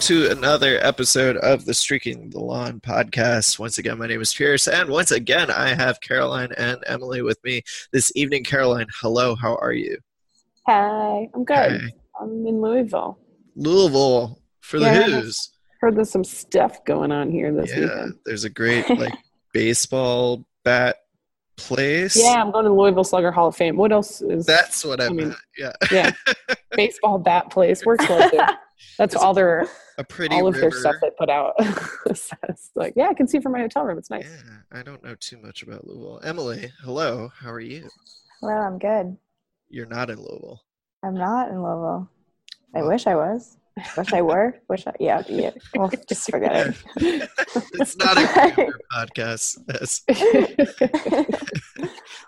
to another episode of the Streaking the Lawn podcast. Once again, my name is Pierce, and once again, I have Caroline and Emily with me this evening. Caroline, hello, how are you? Hi, I'm good. I'm in Louisville. Louisville for the Yeah. Hoos. Heard there's some stuff going on here this week. Yeah, weekend. there's a great like baseball bat place. Yeah, I'm going to Louisville Slugger Hall of Fame. What else is that's what I, I mean- meant. Yeah, yeah baseball bat place? Works well too. That's It's all their a pretty all of river. their stuff they put out. says. like, yeah, I can see from my hotel room. It's nice. Yeah, I don't know too much about Louisville. Emily, hello, how are you? Hello, I'm good. You're not in Louisville. I'm not in Louisville. I Well- wish I was. Wish I were. Wish I, yeah, yeah. Well, just forget it. it's not a podcast. As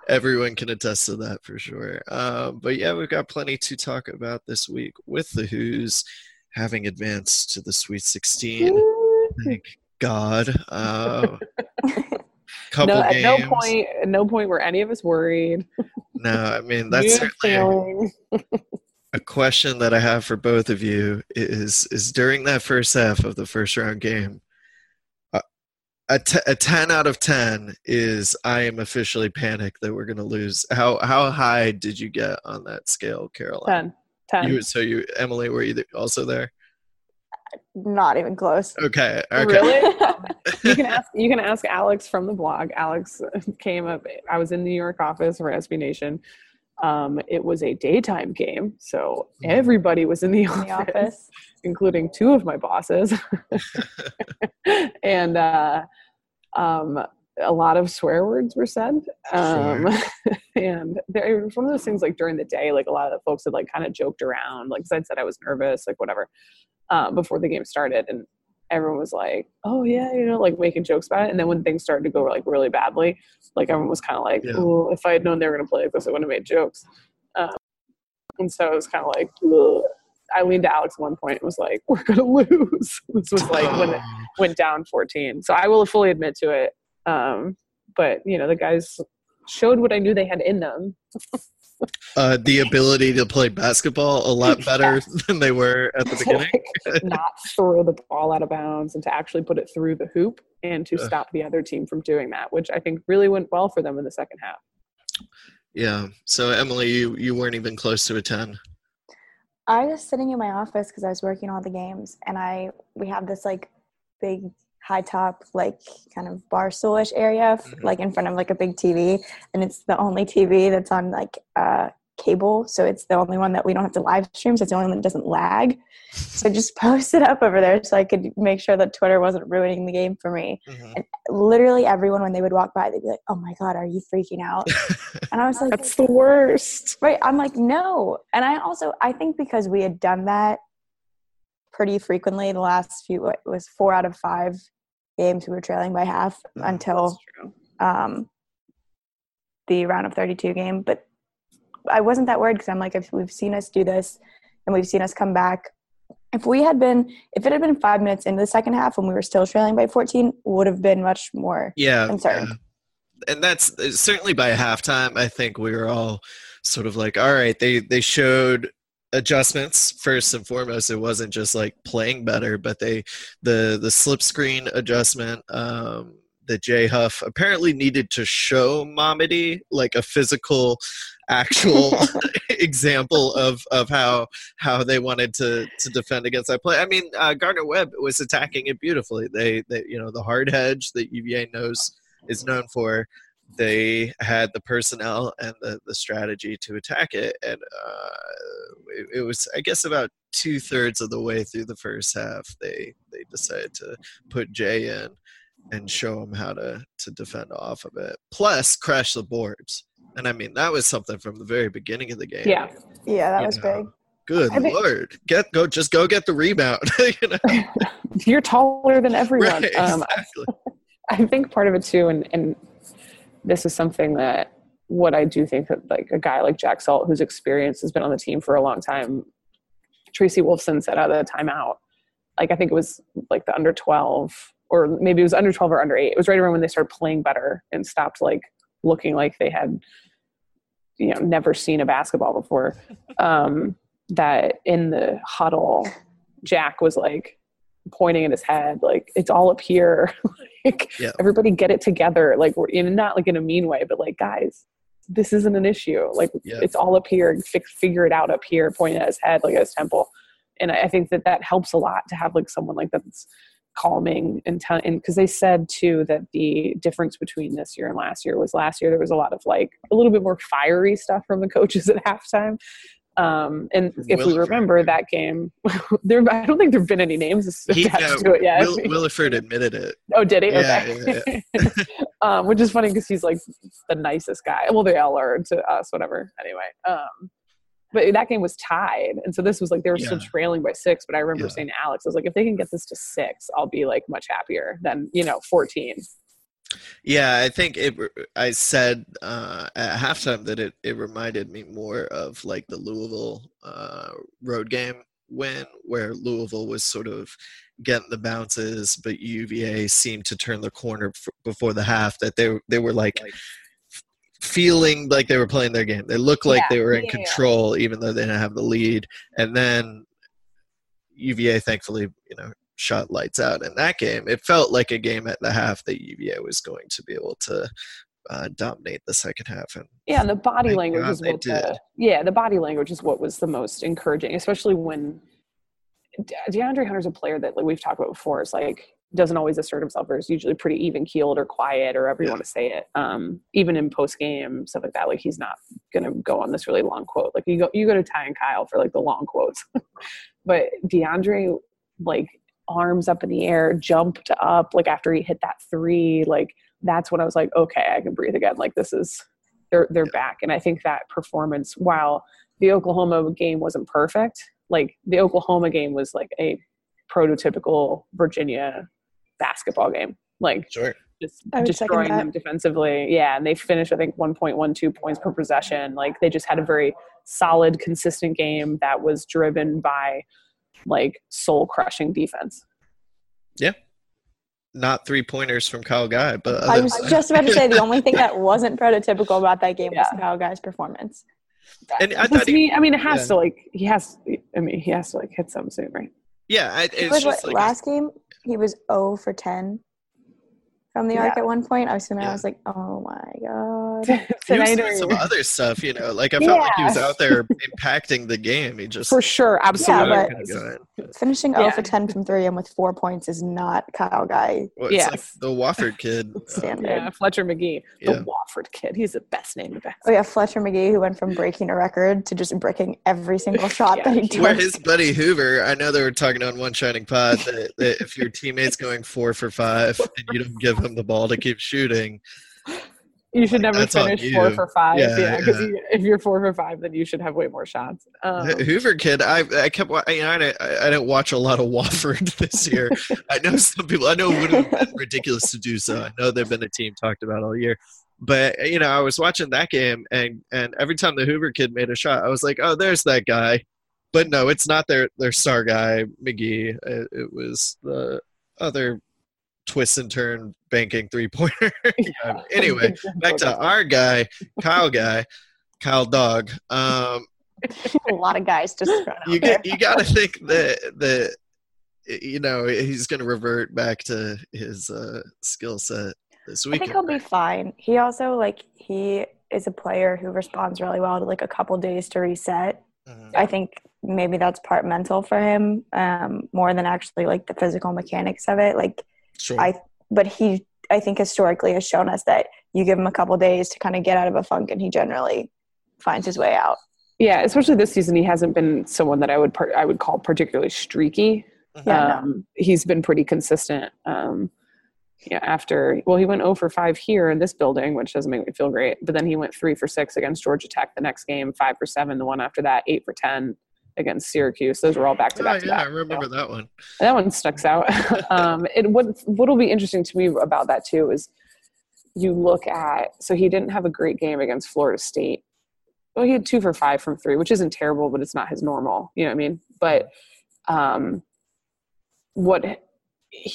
everyone can attest to that for sure. Um, but yeah, we've got plenty to talk about this week with the Who's having advanced to the Sweet 16. Thank God. Uh, couple no, at games. no point, at no point were any of us worried. No, I mean that's certainly a question that I have for both of you is is during that first half of the first round game, uh, a, t- a ten out of ten is I am officially panicked that we're going to lose. How how high did you get on that scale, Caroline? 10. 10. You so you Emily were you also there? not even close. Okay, okay. Really? you can ask you can ask Alex from the blog. Alex came up. I was in the New York office for SB Nation. Um, it was a daytime game, so Mhm. everybody was in the In office, the office. including two of my bosses, and uh, um, a lot of swear words were said. Um, and there it was one of those things like during the day, like a lot of the folks had like kind of joked around, like 'cause I'd said I was nervous, like whatever, uh, before the game started, and everyone was like, "Oh yeah," you know, like making jokes about it. And then when things started to go like really badly, like everyone was kind of like, Yeah. "Oh, if I had known they were gonna play like this, I wouldn't have made jokes." Um, and so it was kind of like, Ugh. I leaned to Alex at one point and was like, "We're gonna lose." this was like when it went down 14. So I will fully admit to it. Um, but you know, the guys showed what I knew they had in them. uh, the ability to play basketball a lot better than they were at the beginning. like, not throw the ball out of bounds and to actually put it through the hoop and to Ugh. stop the other team from doing that, which I think really went well for them in the second half. Yeah. So Emily, you you weren't even close to a ten. I was sitting in my office because I was working all the games, and I we have this like big high top like kind of bar stoolish area f- Mhm. like in front of like a big TV, and it's the only TV that's on like uh, cable, so it's the only one that we don't have to live stream. So it's the only one that doesn't lag. So I just posted up over there so I could make sure that Twitter wasn't ruining the game for me. Mhm. Literally everyone when they would walk by, they'd be like, "Oh my god, are you freaking out?" And I was like, That's the worst. Right. I'm like, no. And I also, I think because we had done that pretty frequently the last few, it was four out of five games we were trailing by half Mhm. until um, the round of 32 game. But I wasn't that worried because I'm like, if we've seen us do this and we've seen us come back. If we had been, if it had been five minutes into the second half when we were still trailing by 14, would have been much more. yeah, concerned. yeah. and that's uh, certainly by halftime i think we were all sort of like all right they they showed adjustments first and foremost it wasn't just like playing better but they the the slip screen adjustment um that Jay Huff apparently needed to show Mamadi like a physical, actual example of of how how they wanted to to defend against that play. I mean, uh, Gardner Webb was attacking it beautifully. They they you know the hard hedge that UVA knows is known for. They had the personnel and the, the strategy to attack it, and uh, it, it was I guess about two thirds of the way through the first half they they decided to put Jay in and show him how to to defend off of it. Plus, crash the boards. And I mean that was something from the very beginning of the game. Yeah. Yeah, that You was know, big. Good I think- lord, get go just go get the rebound. you know? You're taller than everyone. Right, Um, exactly. I think part of it too, and, and this is something that what I do think that like a guy like Jack Salt, whose experience has been on the team for a long time, Tracy Wolfson said out of the timeout, like I think it was like the under 12 or maybe it was under 12 or under eight. It was right around when they started playing better and stopped like looking like they had, you know, never seen a basketball before. Um, that in the huddle, Jack was like pointing at his head, like it's all up here. like Yeah. everybody get it together. Like we're in not like in a mean way, but like guys, this isn't an issue. Like Yeah. it's all up here. Fix, figure it out up here. Pointing at his head, like at his temple. And I I think that that helps a lot to have like someone like that's calming and tell and because they said too that the difference between this year and last year was last year there was a lot of like a little bit more fiery stuff from the coaches at halftime um and if we remember that game there i don't think there have been any names He, attached no, to it yet. Will, Williford admitted it. oh did he? Yeah, okay. um which is funny because he's like the nicest guy. Well they all are to us whatever. Anyway um but that game was tied. And so this was like they were still trailing by six but i remember Yeah. saying to alex i was like if they can get this to six i'll be like much happier than you know 14 Yeah, I think it. I said uh, at halftime that it, it reminded me more of like the Louisville uh, road game win, where Louisville was sort of getting the bounces, but UVA seemed to turn the corner f- before the half. That they they were like f- feeling like they were playing their game. They looked like Yeah, they were in yeah, yeah. control, even though they didn't have the lead. And then UVA, thankfully, you know, shot lights out in that game. It felt like a game at the half that UVA was going to be able to uh, dominate the second half. And Yeah, and the body language God is what the yeah the body language is what was the most encouraging, especially when De- DeAndre Hunter's a player that like we've talked about before is like doesn't always assert himself or is usually pretty even keeled or quiet or however you Yeah. want to say it. Um, even in post game stuff like that, like he's not gonna go on this really long quote. Like you go you go to Ty and Kyle for like the long quotes, but DeAndre like arms up in the air, jumped up like after he hit that three, like that's when I was like, okay, I can breathe again. Like this is they're they're back. And I think that performance, while the Oklahoma game wasn't perfect, like the Oklahoma game was like a prototypical Virginia basketball game. Like sure, just I would second destroying them defensively. Yeah, and they finished I think 1.12 points per possession. Like they just had a very solid, consistent game that was driven by like soul crushing defense. Yeah. Not three pointers from Kyle Guy, but I was than- just about to say the only thing that wasn't prototypical about that game was Yeah. Kyle Guy's performance. And I Because he- he, I mean, it has yeah. to like he has. I mean, he has to like hit some soon, right? yeah, I, He it's was, just what, like last game he was 0 for 10 from the arc at one point. I was sitting there, I was like, oh my god. he was Tonight doing some other stuff, you know. Like I felt like he was out there impacting the game. He just For sure, absolutely. but- couldn't go in. Finishing 0 Yeah. for 10 from three and with four points is not Kyle Guy Well, it's like Yes. the Wofford kid. uh, standard. yeah, Fletcher Magee, Yeah. the Wofford kid. He's the best name in Oh basketball. yeah, Fletcher Magee, who went from breaking a record to just bricking every single shot Yeah, that he he- took. Where his buddy Hoover, I know they were talking on One Shining Pod that, that if your teammate's going four for five and you don't give him the ball to keep shooting, You should never that's on finish four you. for five. Yeah, Yeah, because yeah. if you're four for five, then you should have way more shots. Um, Hoover kid, I I kept you know, I didn't, I didn't watch a lot of Wofford this year. I know some people. I know it would have been ridiculous to do so. I know they've been a team talked about all year, but you know I was watching that game and and every time the Hoover kid made a shot, I was like, oh, there's that guy. But no, it's not their their star guy Magee. It, it was the other twist and turn banking three pointer. yeah. anyway, back to our guy, Kyle guy, Kyle Dog. Um, a lot of guys just you get you got to think that that you know he's going to revert back to his uh, skill set this I think he'll be fine. He also like he is a player who responds really well to like a couple days to reset. Mhm. I think maybe that's part mental for him um, more than actually like the physical mechanics of it. Like, Sure. I but he I think historically has shown us that you give him a couple days to kind of get out of a funk, and he generally finds his way out. Yeah, especially this season, he hasn't been someone that I would par- I would call particularly streaky. Yeah, no. um, he's been pretty consistent. Um, yeah, after well, he went 0 for 5 here in this building, which doesn't make me feel great. But then he went 3 for 6 against Georgia Tech the next game, 5 for 7 the one after that, 8 for 10 against Syracuse. Those were all back to Oh, back to yeah, I remember that one. that one sticks out. um, it what what'll be interesting to me about that too is you look at so he didn't have a great game against Florida State. Well, he had two for five from three, which isn't terrible, but it's not his normal. You know what I mean? But um, what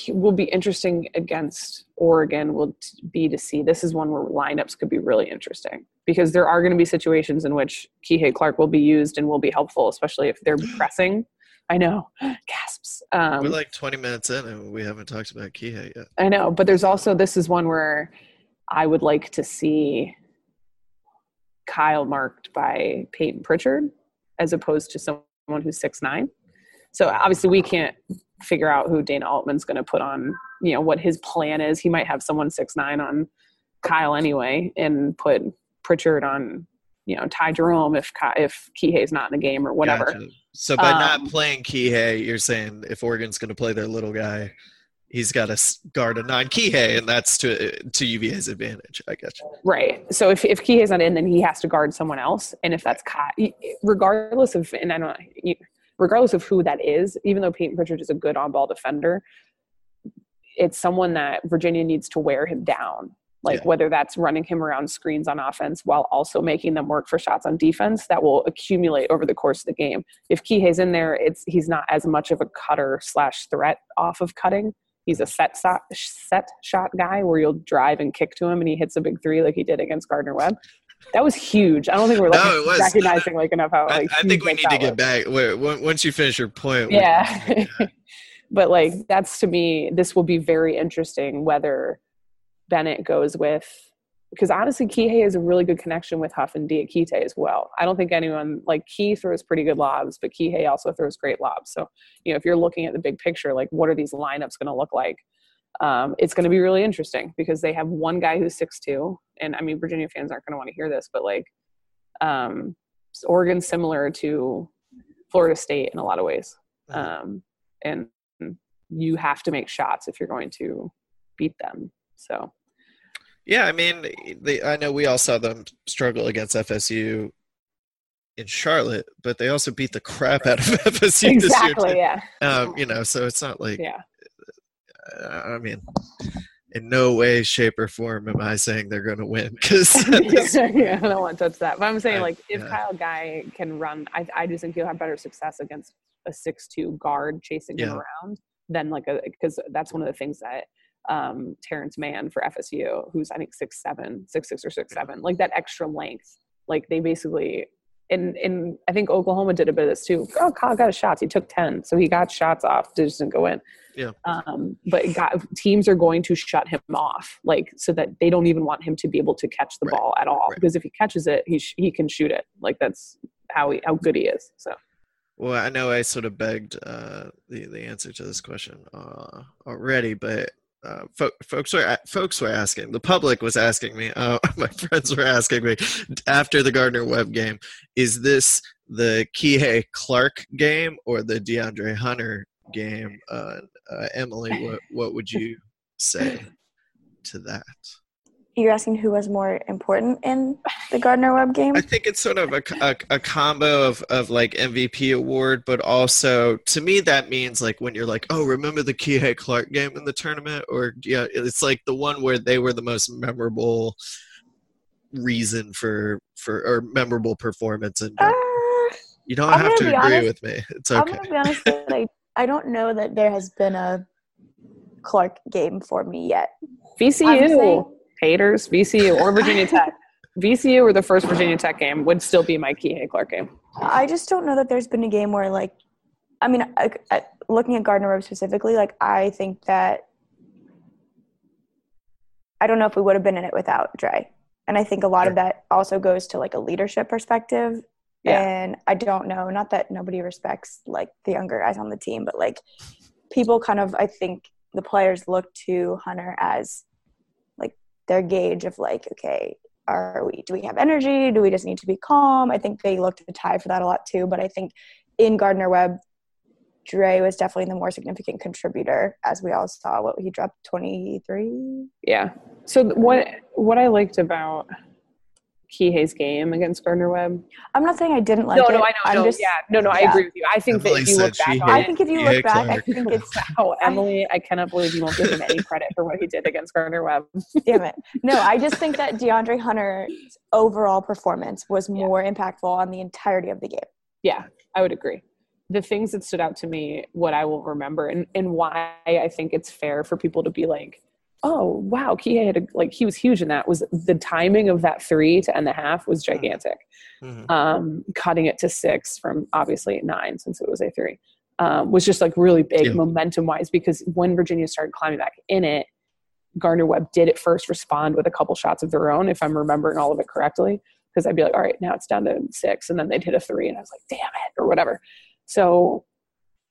will be interesting against Oregon will be to see. This is one where lineups could be really interesting because there are going to be situations in which Kihei Clark will be used and will be helpful, especially if they're pressing I know. Gasps. Um, We're like 20 minutes in and we haven't talked about Kihei yet. I know, but there's also this is one where I would like to see Kyle marked by Payton Pritchard as opposed to someone who's six nine. So obviously we can't figure out who Dana Altman's going to put on, you know, what his plan is. He might have someone six nine on Kyle anyway, and put Pritchard on, you know, Ty Jerome if if Kihei's not in the game or whatever. Gotcha. So by not Um, playing Kihei, you're saying if Oregon's going to play their little guy, he's got to guard a non Kihei, and that's to to UVA's advantage. I guess. Right. So if if Kihei's not in, then he has to guard someone else. And if that's Kai, regardless of, and I don't, you- regardless of who that is, even though Payton Pritchard is a good on-ball defender, it's someone that Virginia needs to wear him down. Like Yeah. whether that's running him around screens on offense while also making them work for shots on defense, that will accumulate over the course of the game. If Kihei's in there, it's he's not as much of a cutter slash threat off of cutting. He's a set shot, set shot guy where you'll drive and kick to him and he hits a big three like he did against Gardner Webb. That was huge. I don't think we're like, was. recognizing like enough how I, like I think huge, we like, need to get was. back. Wait, once you finish your point, Yeah. but like that's to me, this will be very interesting whether Bennett goes with because honestly, Kihei has a really good connection with Huff and Diakite as well. I don't think anyone like Key throws pretty good lobs, but Kihei also throws great lobs. So, you know, if you're looking at the big picture, like what are these lineups going to look like? Um, it's going to be really interesting because they have one guy who's six two, and I mean Virginia fans aren't going to want to hear this, but like um, Oregon's similar to Florida State in a lot of ways, um, and you have to make shots if you're going to beat them. So Yeah, I mean, they, I know we all saw them struggle against FSU in Charlotte, but they also beat the crap out of FSU exactly, this year. Exactly. Yeah. Um, you know, so it's not like yeah. I mean, in no way, shape, or form am I saying they're going to win because yeah, I don't want to touch that. But I'm saying, like, if yeah. Kyle Guy can run, I, I just think he'll have better success against a six-two guard chasing him around than like a because that's one of the things that um, Terrence Mann for FSU, who's I think six seven, six six or six seven, like that extra length. Like they basically, and and I think Oklahoma did a bit of this too. Oh, Kyle got his shots. He took ten, so he got shots off. They just didn't go in. Yeah. Um, but got, teams are going to shut him off, like so that they don't even want him to be able to catch the Right. ball at all. Right. Because if he catches it, he sh- he can shoot it. Like that's how he how good he is. So Well, I know I sort of begged uh, the the answer to this question uh, already, but uh, fo- folks were folks were asking. The public was asking me. Uh, my friends were asking me after the Gardner Webb game. Is this the Kihei Clark game or the DeAndre Hunter game? Uh, uh, Emily, what what would you say to that? You're asking who was more important in the Gardner Webb game? I think it's sort of a, a, a combo of, of like MVP award, but also to me that means like when you're like, oh, remember the Kihei Clark game in the tournament, or yeah, it's like the one where they were the most memorable reason for for or memorable performance, and Uh, you don't I'm have to agree honest- with me. It's okay. I'm gonna be honest that I, I don't know that there has been a Clark game for me yet. I'm VCU saying- haters, VCU or Virginia Tech. VCU or the first Virginia Tech game would still be my Kihei Clark game. I just don't know that there's been a game where like, I mean, I, I, looking at Gardner Webb specifically, like I think that I don't know if we would have been in it without Dre, and I think a lot of that also goes to like a leadership perspective. Yeah. And I don't know, not that nobody respects like the younger guys on the team, but like people kind of, I think the players look to Hunter as their gauge of like, okay, are we do we have energy do we just need to be calm i think they look to ty for that a lot too but i think in gardner webb Dre was definitely the more significant contributor, as we all saw. What he dropped twenty three. Yeah. So what what I liked about Kihei's game against Gardner Webb. I'm not saying I didn't like no, it. no, I know. I'm no, just, yeah, no, no, I agree with you. I think Emily that if you look back on I think if you look back, I think it's wow, Emily, I cannot believe you won't give him any credit for what he did against Gardner Webb. damn it. No, I just think that DeAndre Hunter's overall performance was more impactful on the entirety of the game. Yeah, I would agree. The things that stood out to me, what I will remember, and, and why I think it's fair for people to be like, oh, wow, Kihei had a, like, he was huge in that, was the timing of that three to end the half was gigantic. Mhm. Um, cutting it to six from obviously nine since it was a three. um, was just like really big Yeah. momentum wise because when Virginia started climbing back in it, Gardner Webb did at first respond with a couple shots of their own, if I'm remembering all of it correctly. Because I'd be like, all right, now it's down to six, and then they'd hit a three, and I was like, damn it, or whatever. So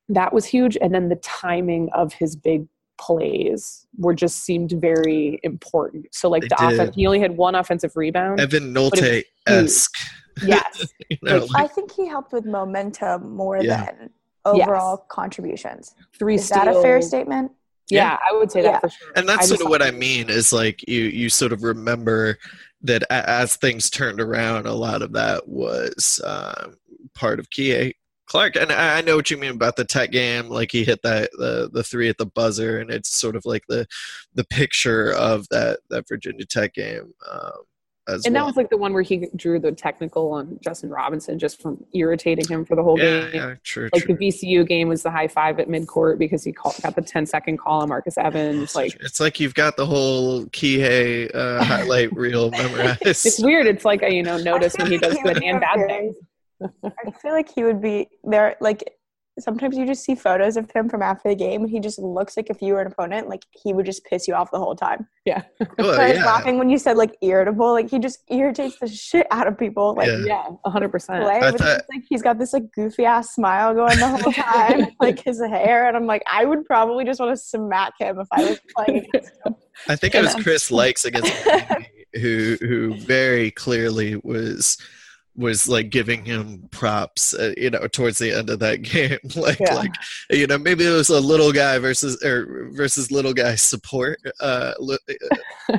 that was huge. And then the timing of his big plays were just seemed very important. So like They the did. offense, he only had one offensive rebound. Evan Nolte esque. yes. You know, Like, like, I think he helped with momentum more Yeah. than overall contributions. Three Is that a fair statement? Yeah, I would say Yeah. that for sure. and that's I sort of what I mean is like you you sort of remember that as things turned around, a lot of that was um, part of Kie Clark. And I I know what you mean about the tech game. Like he hit that the the three at the buzzer, and it's sort of like the the picture of that that Virginia Tech game. Um, as And well. that was like the one where he drew the technical on Justin Robinson just from irritating him for the whole yeah, game. yeah, true, Like true. the VCU game was the high five at midcourt because he called, got the 10 second call on Marcus Evans. Like it's like you've got the whole Kihei uh, highlight reel it's weird. It's like a, you know notice when he does good and bad things. I feel like he would be there. Like sometimes you just see photos of him from after the game, and he just looks like if you were an opponent, like he would just piss you off the whole time. Yeah, Well, I was yeah. laughing when you said like irritable. Like he just irritates the shit out of people. Like Yeah. yeah, hundred percent. play, I but thought- like he's got this like goofy ass smile going the whole time, like his hair, and I'm like, I would probably just want to smack him if I was playing against him. I think it was Chris Likes against who who very clearly was was like giving him props, uh, you know, towards the end of that game. like Yeah. like you know maybe it was a little guy versus or versus little guy support. Uh, uh,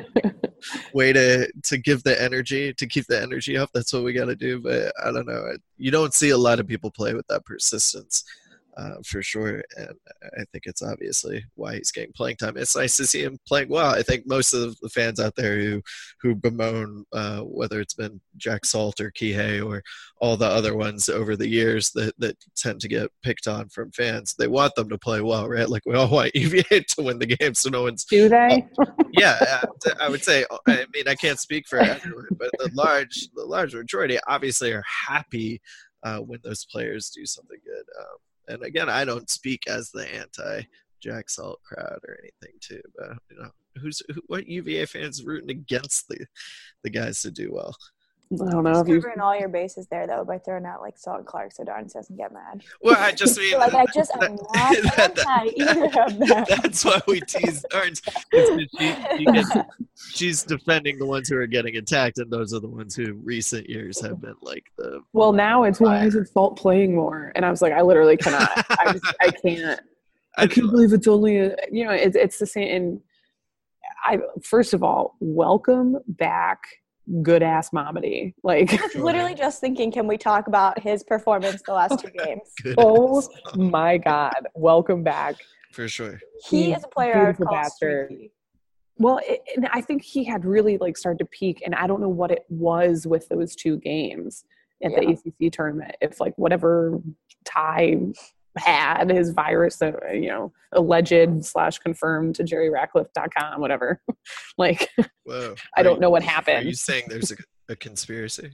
way to to give the energy to keep the energy up. That's what we got to do. But I don't know. You don't see a lot of people play with that persistence. Uh, for sure, and I think it's obviously why he's getting playing time. It's nice to see him playing well. I think most of the fans out there who who bemoan uh, whether it's been Jack Salt or Kihei or all the other ones over the years that, that tend to get picked on from fans, they want them to play well, right? Like we all want UVA to win the game, so no one's Do they? yeah, uh, I would say. I mean, I can't speak for everyone, but the large, the large majority obviously are happy uh, when those players do something good. Um, and again, I don't speak as the anti Jack Salt crowd or anything, too. But you know, who's who, what UVA fans rooting against the the guys to do well? I don't know Just if you. covering all your bases there though by throwing out like Salt Clark so Darn doesn't get mad. Well, I just mean like I just i'm that- not that- that- anti either of them. that's why we tease Darns. It's 'cause She, she gets, she's defending the ones who are getting attacked, and those are the ones who, recent years, have been like the Well, now it's why isn't Salt playing more? And I was like, I literally cannot. I just, I can't. I can't believe it's only a, you know it's it's the same. And I first of all, welcome back, good ass Mamadi. Like, I was literally just thinking, can we talk about his performance the last oh two games? Good oh my god, welcome back. for sure. He He's is a player I would beautiful call Well, it, and I think he had really like started to peak, and I don't know what it was with those two games at Yeah. the ACC tournament. If like whatever Ty had his virus, uh, you know, alleged slash confirmed to JerryRatcliffe.com, whatever. like Whoa. I Are don't you- know what happened. Are you saying there's a, a conspiracy?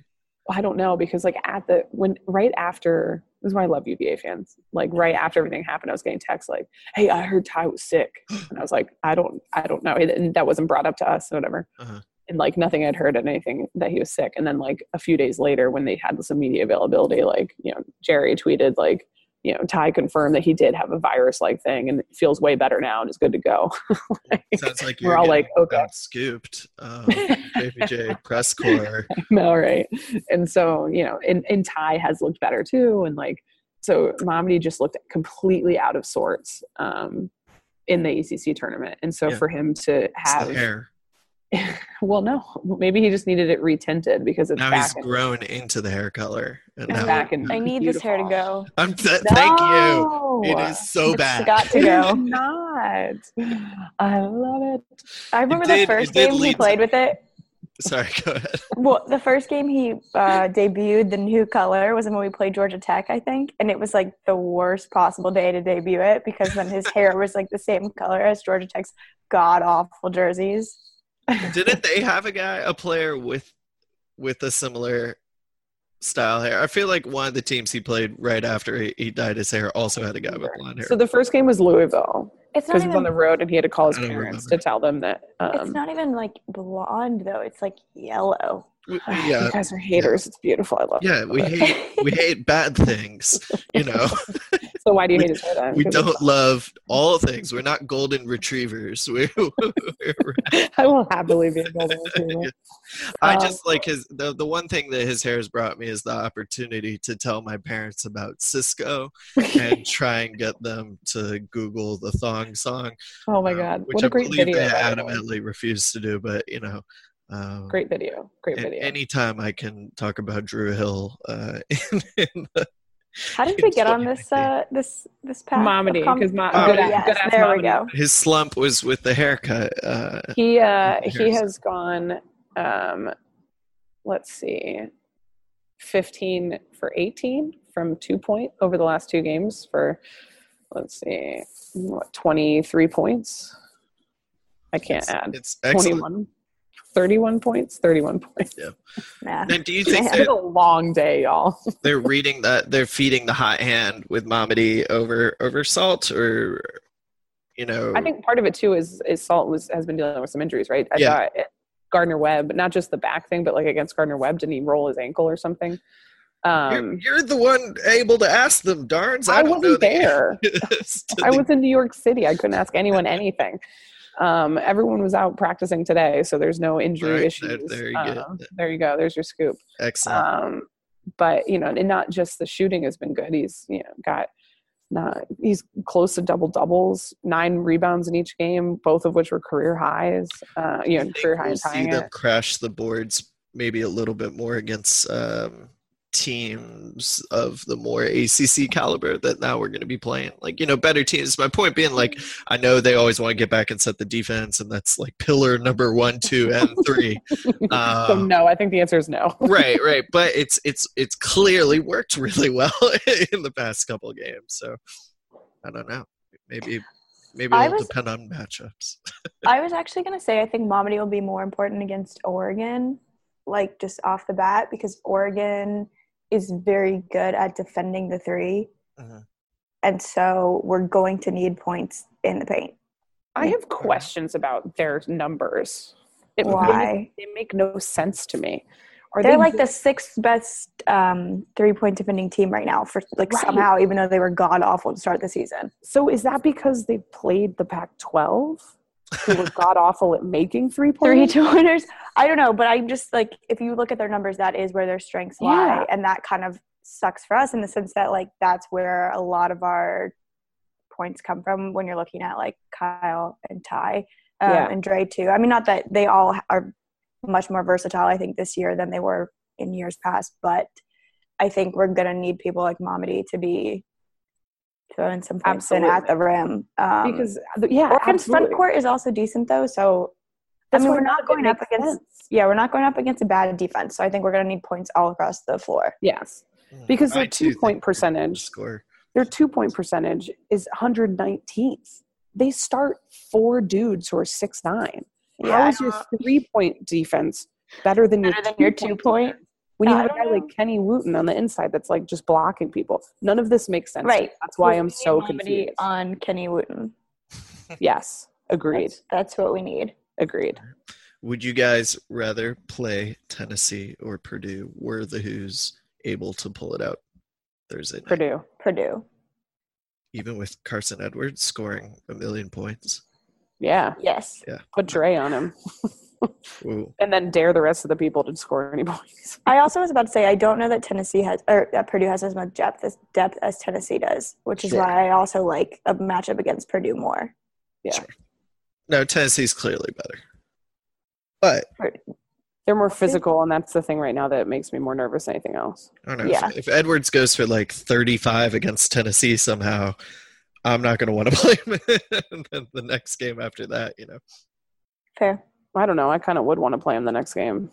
I don't know because like at the when right after this is why I love UVA fans. Like right after everything happened, I was getting texts like, "Hey, I heard Ty was sick," and I was like, "I don't, I don't know." And that wasn't brought up to us or whatever. Uh-huh. And like nothing had heard anything that he was sick. And then like a few days later, when they had some media availability, like you know, Jerry tweeted like, you know, Ty confirmed that he did have a virus-like thing and feels way better now and is good to go. Like, Sounds like We're you're all like, okay. about scooped. Um, JPJ press corps. no, right. And so, you know, and, and Ty has looked better too. And like, so Mamadi just looked completely out of sorts um, in the ACC tournament. And so Yeah. for him to have, hair. well, no, maybe he just needed it retinted because it's Now back. he's in- grown into the hair color. And now back in- I need this hair to go. I'm th- thank you. It is so It's bad. got to go. not. I love it. I remember did- the first game lead he to- played with it. Sorry, go ahead. Well, the first game he uh, debuted the new color was when we played Georgia Tech, I think, and it was like the worst possible day to debut it because then his hair was like the same color as Georgia Tech's god awful jerseys. Didn't they have a guy, a player with with a similar style hair. I feel like one of the teams he played right after he, he dyed his hair also had a guy with blonde hair. So the first game was Louisville It's not because he was on the road and he had to call his parents remember. to tell them that. It's Um, not even like blonde though. It's like yellow. W- You guys are haters. It's beautiful. I love it. yeah. We hate we hate bad things. You know, So why do you we- hate his hair then? we don't love all things. We're not golden retrievers. We're, we're I will happily be a golden retriever. I Um, just like his the the one thing that his hair has brought me is the opportunity to tell my parents about Sisqó and try and get them to Google the thong song. Oh my um, god, which what I a great believe video! they by the way. adamantly refuse to do. But you know, um, Great video. Great video. anytime I can talk about Dru Hill uh, in, in the, How did we get on this uh this this path? of Mamadi, com- 'cause mo- Oh, good, yeah. yes, good ass there we go. his slump was with the haircut. Uh, He uh Here's- he has gone um let's see 15 for 18 from 2 point over the last two games for let's see what 23 points. I can't it's, add. It's excellent. 21 31 points, 31 points. Yeah. And do you think It's a long day, y'all. they're reading that they're feeding the hot hand with Mamadi over over salt or you know I think part of it too is is Salt was has been dealing with some injuries, right? I Yeah. thought Gardner Webb, not just the back thing, but like against Gardner Webb, didn't he roll his ankle or something? Um, you're, you're the one able to ask them darns I, don't know wasn't the there. answers I the- was in New York City. I couldn't ask anyone anything. Um, everyone was out practicing today, so there's no injury Right, there- issues. there you go. Um, there you go. There's your scoop. excellent Um, but you know, and not just the shooting has been good. He's you know got not he's close to double doubles, nine rebounds in each game, both of which were career highs. Uh, you know, career high we'll see them it. crash the boards maybe a little bit more against um, teams of the more ACC caliber that now we're going to be playing. Like, you know, better teams. My point being, like, I know they always want to get back and set the defense, and that's like pillar number one, two, and three. so Um, no, I think the answer is no. right, right. But it's it's it's clearly worked really well in the past couple of games. So I don't know. Maybe maybe it'll was- depend on matchups. I was actually gonna say I think Mamadi will be more important against Oregon, like just off the bat, because Oregon is very good at defending the 3 Mhm. and so we're going to need points in the paint. I have questions about their numbers. It, Why? They, make no sense to me. Are They're they like the sixth best um, three point defending team right now for like Right. somehow, even though they were god awful to start the season. So is that because they played the Pac-12, who were god awful at making three Three pointers? two winners. I don't know, but I'm just like if you look at their numbers, that is where their strengths lie, Yeah. and that kind of sucks for us in the sense that like that's where a lot of our points come from when you're looking at like Kyle and Ty um, Yeah. and Dre too. I mean, not that they all are much more versatile, I think, this year than they were in years past, but I think we're gonna need people like Mamadi to be throwing some points in at the rim. Um, Because yeah, Oregon's front court is also decent though, so I mean, we're not going up against sense. yeah, we're not going up against a bad defense. So I think we're going to need points all across the floor. Yes, Because I their two-point percentage- score. their two-point percentage is 119th. They start four dudes who are six nine. How Yeah, is your three-point defense better than Better your than your two-point two-point? Defense? When you have a guy don't like. Kenny Wooten on the inside that's like just blocking people. None of this makes sense. right. That's why I'm so need confused. on Kenny Wooten. Yes. Agreed. That's, that's what we need. Agreed. Would you guys rather play Tennessee or Purdue? Were the Who's able to pull it out Thursday night? Purdue. Purdue. Even with Carson Edwards scoring a million points. Yeah. Yes. Yeah. Put Dre on him. Ooh. and then dare the rest of the people to score any points. I also was about to say I don't know that Tennessee has or that Purdue has as much depth as depth as Tennessee does, which is Sure. why I also like a matchup against Purdue more. Yeah. Sure. No, Tennessee's clearly better. But They're more physical, and that's the thing right now that makes me more nervous than anything else. I don't know. Yeah. If, if Edwards goes for like 35 against Tennessee somehow, I'm not going to want to play him in the next game after that, you know. Fair. I don't know. I kind of would want to play him the next game.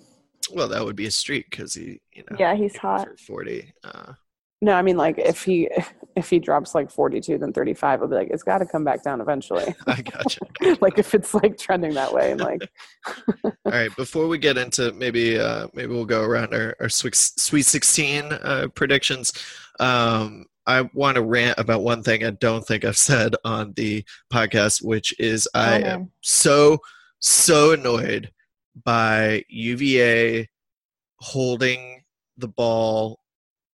Well, that would be a streak because he, you know, Yeah, he's hot. 40. Uh, No, I mean like if he if he drops like 42 then 35 i'll be like it's got to come back down eventually I gotcha. like if it's like trending that way and like All right, before we get into maybe uh, maybe we'll go around our, our Sweet, Sweet 16 uh, predictions. Um, I want to rant about one thing I don't think I've said on the podcast, which is I Oh, am so so annoyed by UVA holding the ball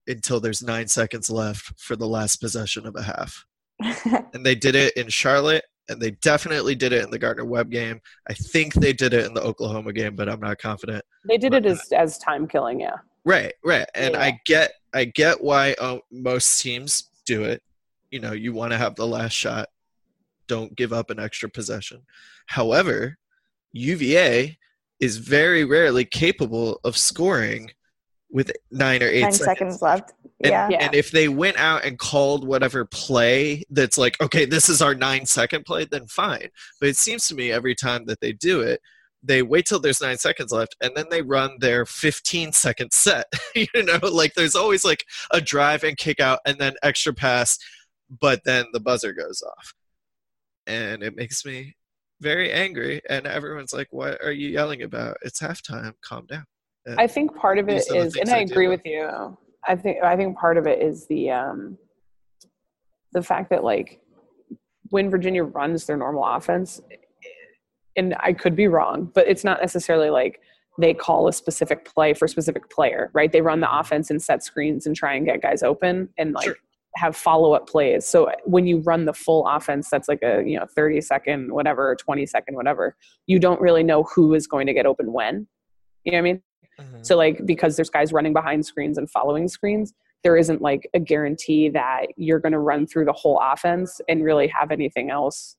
until there's nine seconds left for the last possession of a half and they did it in Charlotte, and they definitely did it in the Gardner Webb game. I think they did it in the Oklahoma game, but I'm not confident. they did it as as time killing yeah Right, right, and Yeah. I get, I get why uh, most teams do it. You know, you want to have the last shot. Don't give up an extra possession. However, UVA is very rarely capable of scoring with nine or eight seconds seconds left. And, yeah. Yeah. and if they went out and called whatever play that's like, okay, this is our nine second play, then fine. But it seems to me every time that they do it, they wait till there's nine seconds left and then they run their 15 second set. you know, like there's always like a drive and kick out and then extra pass, but then the buzzer goes off. And it makes me very angry. And everyone's like, what are you yelling about? It's halftime. Calm down. And I think part of it is, and I I agree with you. I think I think part of it is the um, the fact that like when Virginia runs their normal offense, and I could be wrong, but it's not necessarily like they call a specific play for a specific player, right? They run the offense and set screens and try and get guys open and like Sure. Have follow up plays. So when you run the full offense, that's like a you know thirty second, whatever, twenty second, whatever. You don't really know who is going to get open when. You know what I mean? Mhm. So like because there's guys running behind screens and following screens, there isn't like a guarantee that you're going to run through the whole offense and really have anything else.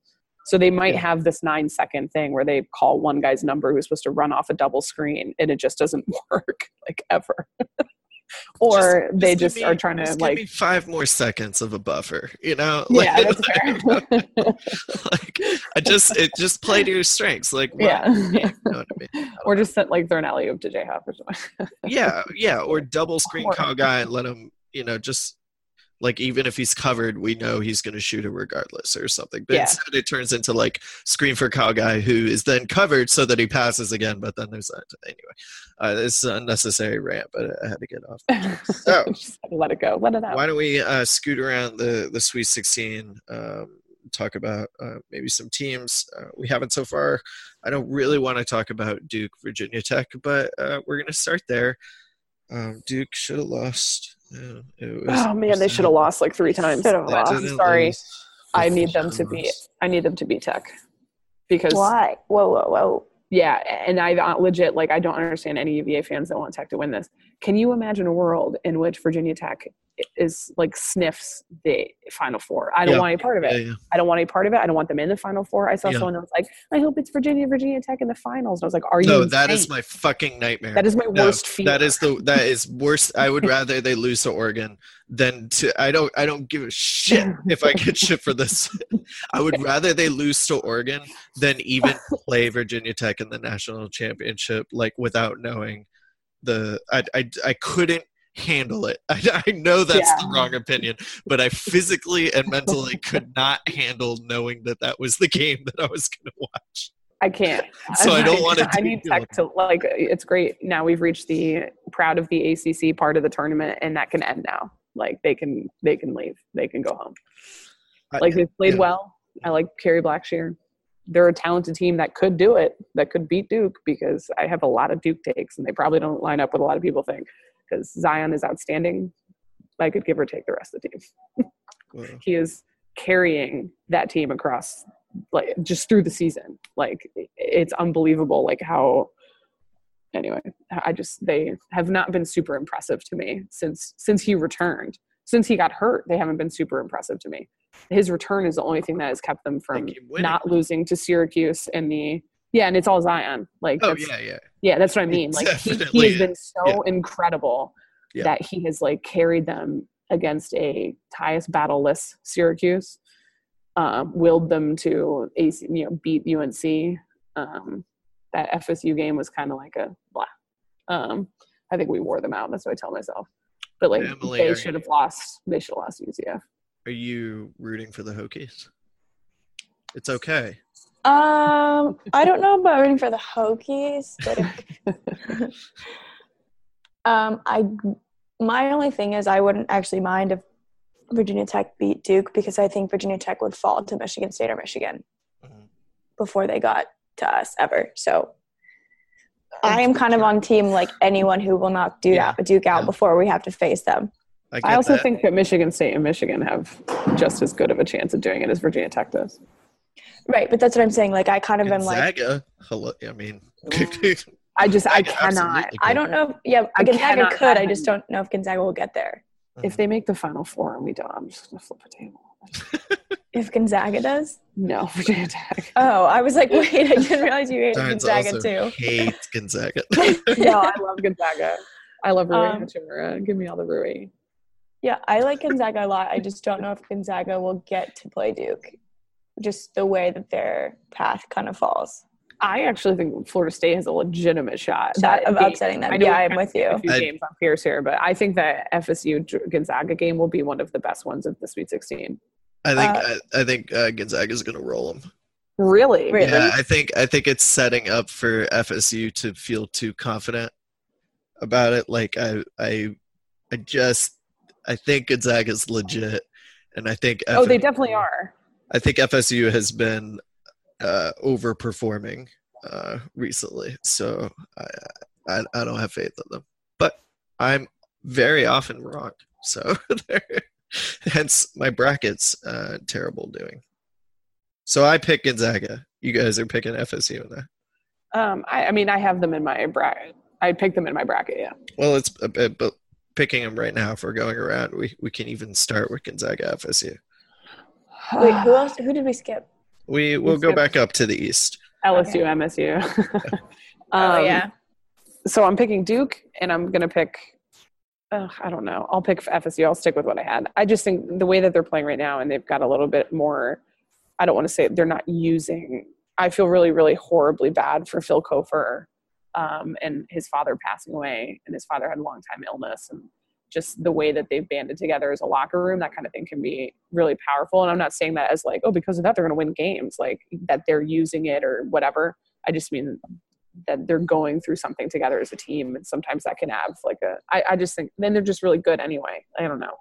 So they might Yeah. have this 9 second thing where they call one guy's number who's supposed to run off a double screen and it just doesn't work like ever. or they give just, me- are trying to just like five more seconds of a buffer you know yeah, like, that's fair. like i just it just play to your strengths like what- yeah. you know i mean or just sent, like throw an alley oop to J Hop or something. yeah yeah or double screen call guy and let him you know just like even if he's covered we know he's going to shoot it regardless or something but Yeah. instead it turns into like screen for Kyle Guy who is then covered so that he passes again but then there's that anyway uh, this is an unnecessary rant but i had to get off So- let it go. Let it out. why don't we uh, scoot around the the Sweet 16? Um, talk about uh, maybe some teams uh, we haven't so far. I don't really want to talk about Duke, Virginia Tech, but uh, we're gonna start there. Um, Duke should have lost. Yeah, it was- Oh man, they should have lost like three times. Should have lost. didn't Sorry. I need them to should've beat. lost. I need them to be Tech because Why? Whoa, whoa, whoa. yeah, and I uh, legit like I don't understand any UVA fans that want Tech to win this. Can you imagine a world in which Virginia Tech is like sniffs the Final Four? I don't Yeah. want any part of it. Yeah, yeah. I don't want any part of it. I don't want them in the Final Four. I saw someone else like, I hope it's Virginia, Virginia Tech in the finals. And I was like, Are you? No, that is my fucking nightmare. that is my No, worst fear. That is the that is worst. I would rather they lose to Oregon than to. I don't. I don't give a shit if I get shit for this. I would rather they lose to Oregon than even play Virginia Tech in the national championship, like without knowing the. I I, I couldn't handle it. I, I know that's the wrong opinion, but I physically and mentally could not handle knowing that that was the game that I was going to watch. I can't. So I don't want to I need Tech to like. It's great now. We've reached the proud of the ACC part of the tournament, and that can end now. Like they can, they can leave. They can go home. Like they've played yeah. well. I like Kerry Blackshear. They're a talented team that could do it. That could beat Duke because I have a lot of Duke takes, and they probably don't line up with a lot of people think. Because Zion is outstanding. I could give or take the rest of the team. Well, he is carrying that team across like just through the season like it's unbelievable like how anyway i just they have not been super impressive to me since since he returned since he got hurt they haven't been super impressive to me his return is the only thing that has kept them from not losing to syracuse and the yeah and it's all zion like oh yeah, yeah. yeah, that's what I mean. Like he, he has been so Yeah. incredible Yeah. that he has like carried them against a Tyus battleless Syracuse, um, willed them to AC, you know, beat UNC. Um, that FSU game was kind of like a blah. Um, I think we wore them out. That's what I tell myself. But like Emily, they should have lost. They should have lost UCF. are you rooting for the Hokies? It's okay. Um, I don't know about rooting for the Hokies, but um, I my only thing is I wouldn't actually mind if Virginia Tech beat Duke because I think Virginia Tech would fall to Michigan State or Michigan Mhm. before they got to us ever. So I am kind of on team like anyone who will knock Duke Yeah. out, Duke out Yeah. before we have to face them. I, I also that. think that Michigan State and Michigan have just as good of a chance of doing it as Virginia Tech does. Right, but that's what I'm saying. Like I kind of am like Gonzaga. Hello. I mean, I just I cannot. I don't know. If, yeah, I Gonzaga cannot could. I fathom- just don't know if Gonzaga will get there. If they make the Final Four and we don't, I'm just gonna flip a table. If Gonzaga does. No, Virginia Tech. Oh, I was like, wait, I didn't realize you hated Darns Gonzaga also too. hate Gonzaga. no, I love Gonzaga. I love Rui Um, Hachimura. Give me all the Rui. Yeah, I like Gonzaga a lot. I just don't know if Gonzaga will get to play Duke. Just the way that their path kind of falls. I actually think Florida State has a legitimate shot That of game- upsetting them. I Yeah, I'm with you. A few I- games on Pierce here, but I think that FSU Gonzaga game will be one of the best ones of the Sweet 16. I think Uh, I, I think uh, Gonzaga is going to roll them. Really? Really? Yeah, I think I think it's setting up for FSU to feel too confident about it. Like I I I just I think Gonzaga's legit, and I think Oh, they definitely are. I think FSU has been uh, overperforming uh, recently, so I, I I don't have faith in them. But I'm very often wrong, so hence my brackets uh, terrible doing. So I pick Gonzaga. You guys are picking FSU in that. Um, I, I mean, I have them in my bracket. I picked them in my bracket. Yeah. Well, it's a bit, but picking them right now. If we're going around, we we can even start with Gonzaga FSU. Wait, who else? Who did we skip? We we'll go back up to the east. LSU, Okay. MSU. oh Um, yeah, So I'm picking Duke, and I'm gonna pick. Uh, I don't know. I'll pick FSU. I'll stick with what I had. I just think the way that they're playing right now, and they've got a little bit more. I don't want to say they're not using. I feel really, really horribly bad for Phil Cofer, um, and his father passing away, and his father had a long time illness, and just the way that they've banded together as a locker room, that kind of thing can be really powerful. And I'm not saying that as like, oh, because of that they're going to win games, like that they're using it or whatever. I just mean that they're going through something together as a team and sometimes that can have like a I, I just think then they're just really good anyway i don't know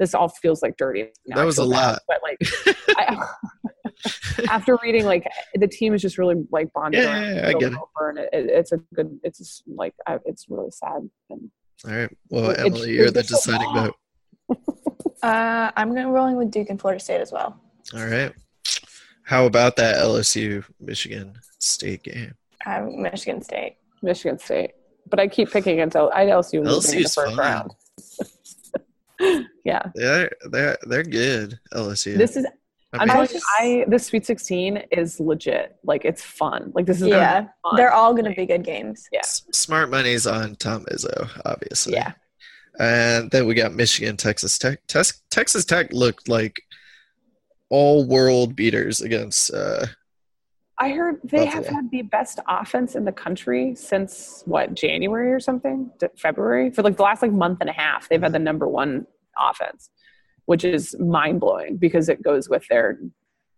this all feels like dirty now. That was a bad, lot. but like I, after reading like the team is just really like bonded Yeah, yeah, yeah, I get it. And it, it's a good it's just, like I, it's really sad and All right. Well, It's- Emily, you're the it's just deciding vote. uh, I'm going rolling with Duke and Florida State as well. All right. How about that LSU Michigan State game? Um, Michigan State. michigan state but i keep picking against L- i lsu losing in the first fun. round yeah They're they're they're good. LSU. this is I I'm mean, telling I you, just- I this Sweet 16 is legit. Like it's fun. Like this is gonna Yeah, fun. they're all going to be good games. Yeah. s- smart money's on Tom Izzo, obviously. yeah. And then we got Michigan, Texas Tech. Tes- Texas Tech looked like all world beaters against. Uh, I heard they have had the best offense in the country since what January or something, De- February for like the last like month and a half. They've had the number one offense, which is mind blowing because it goes with their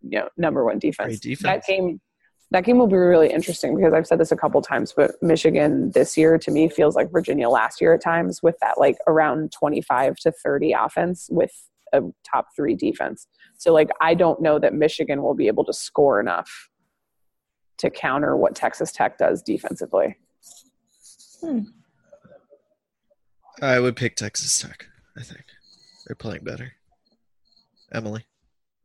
you know number one defense. Defense. That game, that game will be really interesting because I've said this a couple times, but Michigan this year to me feels like Virginia last year at times with that like around twenty five to thirty offense with a top three defense. So like I don't know that Michigan will be able to score enough to counter what Texas Tech does defensively. Hmm. I would pick Texas Tech. I think they're playing better. Emily.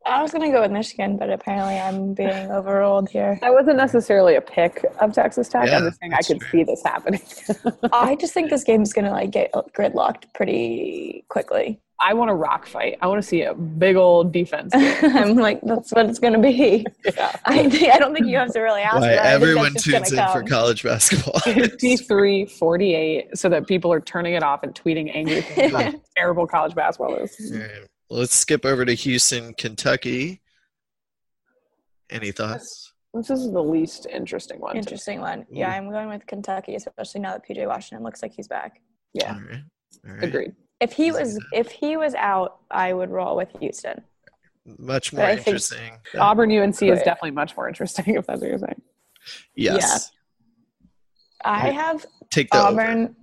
I was going to go with Michigan, but apparently I'm being overruled here. That wasn't necessarily a pick of Texas Tech. Yeah, I'm just saying I could true. see this happening. I just think this game's going to like get gridlocked pretty quickly. I want a rock fight. I want to see a big old defense. I'm like, that's what it's going to be. yeah. I I don't think you have to really ask. Why that. Everyone that's just tunes in gonna for college basketball. 53 48 so that people are turning it off and tweeting angry things about terrible college basketball is. All right. Let's skip over to Houston, Kentucky. Any thoughts? This is the least interesting one. Interesting one. Yeah, Ooh. I'm going with Kentucky, especially now that PJ Washington looks like he's back. Yeah, All right. All right. agreed. If he was if he was out, I would roll with Houston. Much more interesting. than- Auburn UNC is definitely much more interesting if that's what you're saying. yes. I have Take the over. Auburn.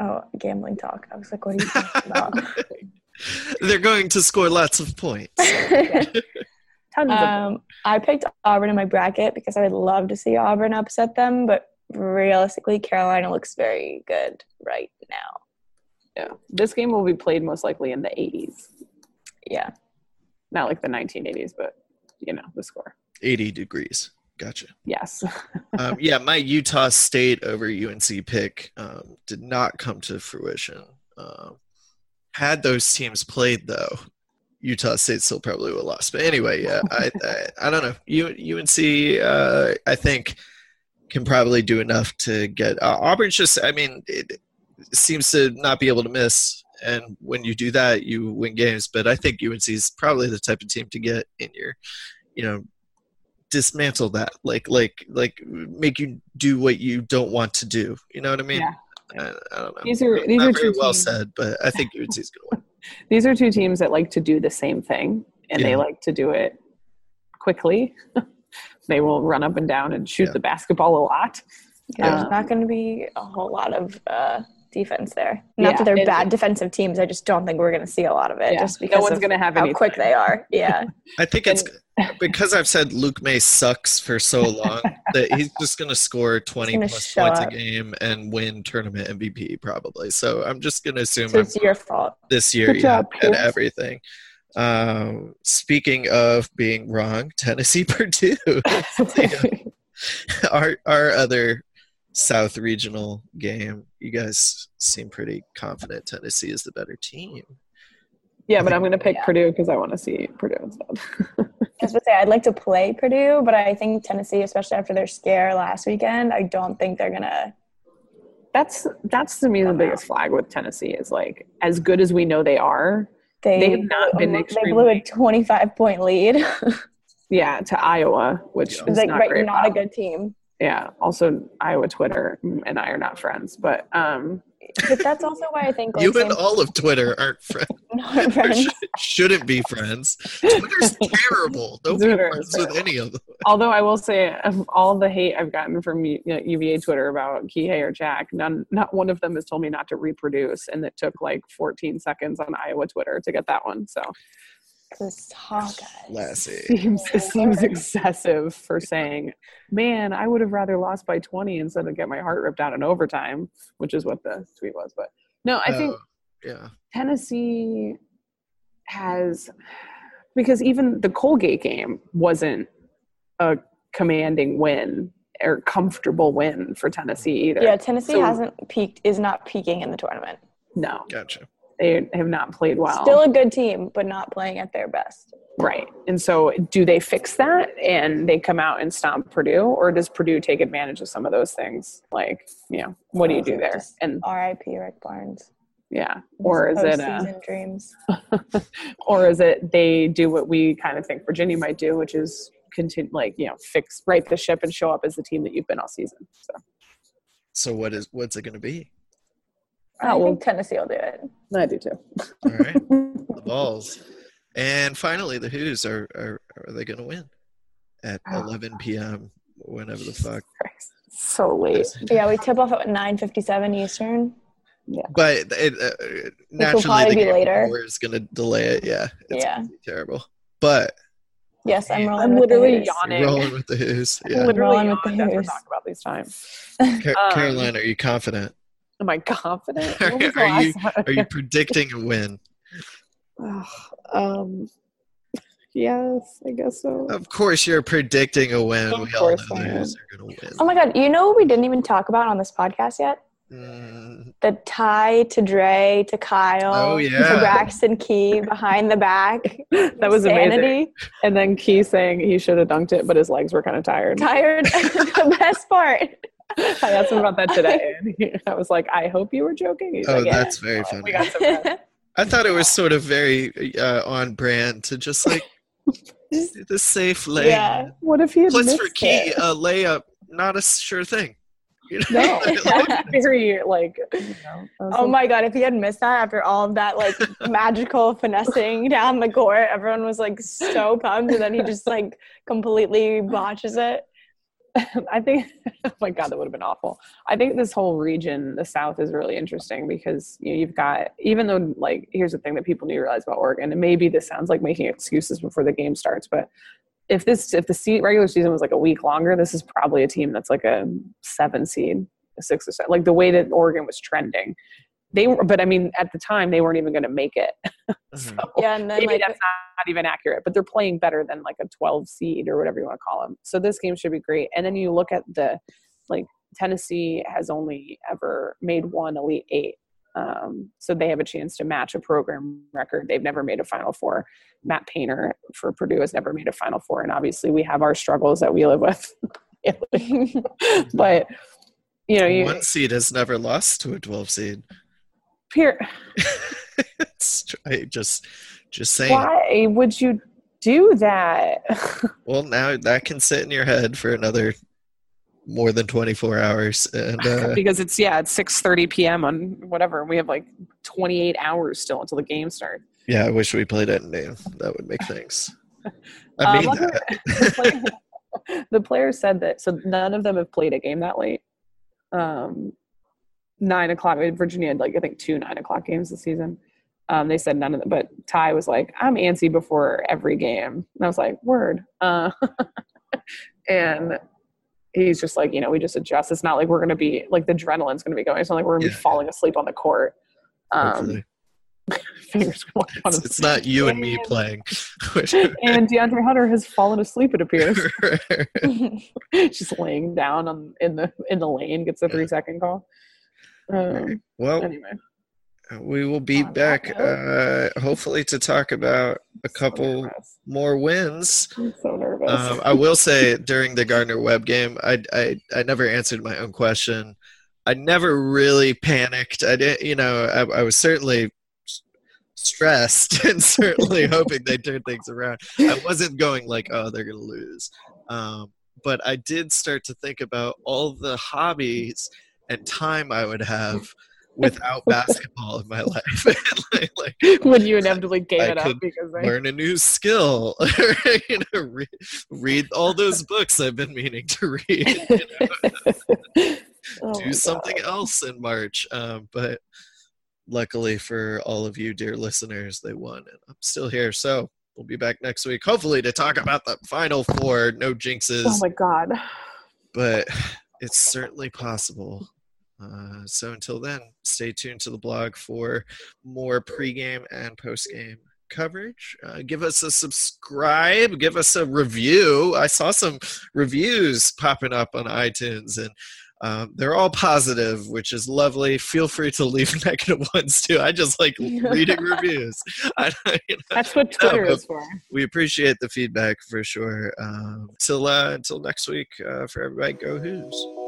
Oh, gambling talk. I was like, what are you talking about? They're going to score lots of points. Tons of um, I picked Auburn in my bracket because I would love to see Auburn upset them, but realistically, Carolina looks very good right now. yeah. This game will be played most likely in the 80s, Yeah. not like the 1980s, but you know the score. 80 degrees. Gotcha. Yes. Um, yeah, my Utah State over UNC pick um, did not come to fruition. Um, had those teams played, though, Utah State still probably would have lost. But anyway, yeah, I, I, I don't know. UNC, uh, I think, can probably do enough to get uh, Auburn's just. I mean, it seems to not be able to miss, and when you do that, you win games. But I think UNC is probably the type of team to get in your, you know, dismantle that, like, like, like, make you do what you don't want to do. You know what I mean? Yeah. I, I don't know. These are these not are very two well teams. said, but I think UNC's gonna win. These are two teams that like to do the same thing, and Yeah. they like to do it quickly. they will run up and down and shoot Yeah. the basketball a lot. There's Um, not going to be a whole lot of uh, defense there. Not Yeah, that they're and- bad defensive teams. I just don't think we're going to see a lot of it Yeah, just no because one's of going to have how any quick they are. Yeah. I think it's because I've said Luke Maye sucks for so long that he's just going to score 20 plus show points a game and win tournament MVP probably. So I'm just going to assume So I'm it's your fault. this year Good yeah, job, at Pierce. everything. Um, speaking of being wrong, Tennessee Purdue, our our other South Regional game. You guys seem pretty confident Tennessee is the better team. yeah, but I'm going to pick Yeah. Purdue because I want to see Purdue instead. I was going to say, I'd like to play Purdue, but I think Tennessee, especially after their scare last weekend, I don't think they're going to. that's that's to me the biggest flag with Tennessee is like as good as we know they are. They, They have not been extremely They blew a 25 point lead. Yeah, to Iowa, which Yeah. is like, not right, very not a good team. Yeah, also Iowa Twitter and I are not friends, but um, But that's also why I think like, you and all of Twitter aren't friends. not friends. sh- shouldn't be friends. Twitter's terrible. Don't be friends with any of them. although I will say of all the hate I've gotten from you know, UVA Twitter about Kihei or Jack, none, not one of them has told me not to reproduce, and it took like 14 seconds on Iowa Twitter to get that one. So This Hawkeyes. Lassie. seems oh, it seems excessive for saying, "Man, I would have rather lost by 20 instead of get my heart ripped out in overtime," which is what the tweet was. But no, I think Oh, yeah. Tennessee has because even the Colgate game wasn't a commanding win or comfortable win for Tennessee either. Yeah, Tennessee So- hasn't peaked, is not peaking in the tournament. No, Gotcha. They have not played well. Still a good team, but not playing at their best. right. And so, do they fix that and they come out and stomp Purdue, or does Purdue take advantage of some of those things? Like, you know, what do you do there? And R.I.P. Rick Barnes. yeah, or is it? Uh, Postseason dreams? or is it they do what we kind of think Virginia might do, which is continue like you know fix right the ship and show up as the team that you've been all season. So So what is what's it going to be? I Oh, well- think Tennessee will do it. I do too. All right, the balls. And finally, the Hoos are are, are they going to win at Oh. 11 p.m. Whenever the fuck. so late. Yeah, we tip off at 9:57 Eastern. Yeah. But it, uh, naturally, the be game later. before is going to delay it. Yeah, it's Yeah. gonna be terrible. But Yes, I'm I'm rolling. I'm with literally the Hoos. yawning. rolling with the Hoos. I'm Yeah, literally Rolling with the yawning as we're Hoos. talking about these times. Car- um, Caroline, are you confident? Am I confident? Are- When was the are you- Are you predicting a win? um, yes, I guess so. Of course, you're predicting a win. Of we all know course the are going to win. Oh my god, you know what we didn't even talk about on this podcast yet? Mm, The Ty to Dre to Kyle Oh, to yeah. Braxton Key behind the back. That was amazing. Sanity. And then Key saying he should have dunked it, but his legs were kind of tired. Tired. the best part. I asked him about that today, and I was like, "I hope you were joking." He's Oh, like, "Yeah." that's very We funny. I thought it was sort of very uh, on brand to just like the safe lane. Yeah. What if he had Plus, for Key, it? a layup, not a sure thing. You know? No, very like. You know, oh my god! If he had missed that after all of that like magical finessing down the court, everyone was like so pumped, and then he just like completely botches it. I think, oh my God, that would have been awful. I think this whole region, the South, is really interesting because you know, you've got, even though, like, here's the thing that people need to realize about Oregon, and maybe this sounds like making excuses before the game starts, but if this, if the se- regular season was like a week longer, this is probably a team that's like a seven seed, a six or seven, like the way that Oregon was trending. They were, but I mean, at the time, they weren't even going to make it. so Yeah, and then maybe like that's not even accurate, but they're playing better than like a 12 seed or whatever you want to call them. So this game should be great. And then you look at the like Tennessee has only ever made one Elite Eight. Um, so they have a chance to match a program record. They've never made a Final Four. Matt Painter for Purdue has never made a Final Four, and obviously we have our struggles that we live with. but you know, you One seed has never lost to a 12 seed. Peer, It's tr- I just, just saying. why would you do that? Well, now that can sit in your head for another more than 24 hours. And uh, because it's yeah, it's 6:30 p.m. on whatever. We have like 28 hours still until the game starts. yeah, I wish we played at noon. That would make things. Um, I mean, that. the, player, the players said that so none of them have played a game that late. Um, nine o'clock. Virginia had like I think two nine o'clock games this season. Um, they said none of them, but Ty was like, "I'm antsy before every game," and I was like, "Word." Uh, and he's just like, you know, we just adjust. It's not like we're gonna be like the adrenaline's gonna be going. It's not like we're gonna be falling asleep on the court. Um, fingers crossed. It's, it's not you and me playing. And DeAndre Hunter has fallen asleep. It appears. just laying down on in the in the lane gets a three second call. Um, well, anyway, we will be On back uh, hopefully to talk about a couple nervous. more wins. I'm so nervous. Um, I will say during the Gardner Webb game, I, I I never answered my own question. I never really panicked. I did, you know, I, I was certainly stressed and certainly hoping they turn things around. I wasn't going like, oh, they're gonna lose. Um, but I did start to think about all the hobbies and time I would have without basketball in my life. like, like when you inevitably gave I it up because I, learn a new skill you know read, read all those books i've been meaning to read you know, Oh do something God. else in march um, but luckily for all of you dear listeners they won and i'm still here so we'll be back next week hopefully to talk about the final four no jinxes Oh my god. but it's certainly possible. Uh, so until then, stay tuned to the blog for more pregame and postgame coverage. Uh, give us a subscribe, give us a review. I saw some reviews popping up on iTunes, and um, they're all positive, which is lovely. Feel free to leave negative ones too. I just like reading reviews. I, you know, That's what Twitter but- is for. we appreciate the feedback for sure. Um, till uh, until next week, uh, for everybody, go Hoos.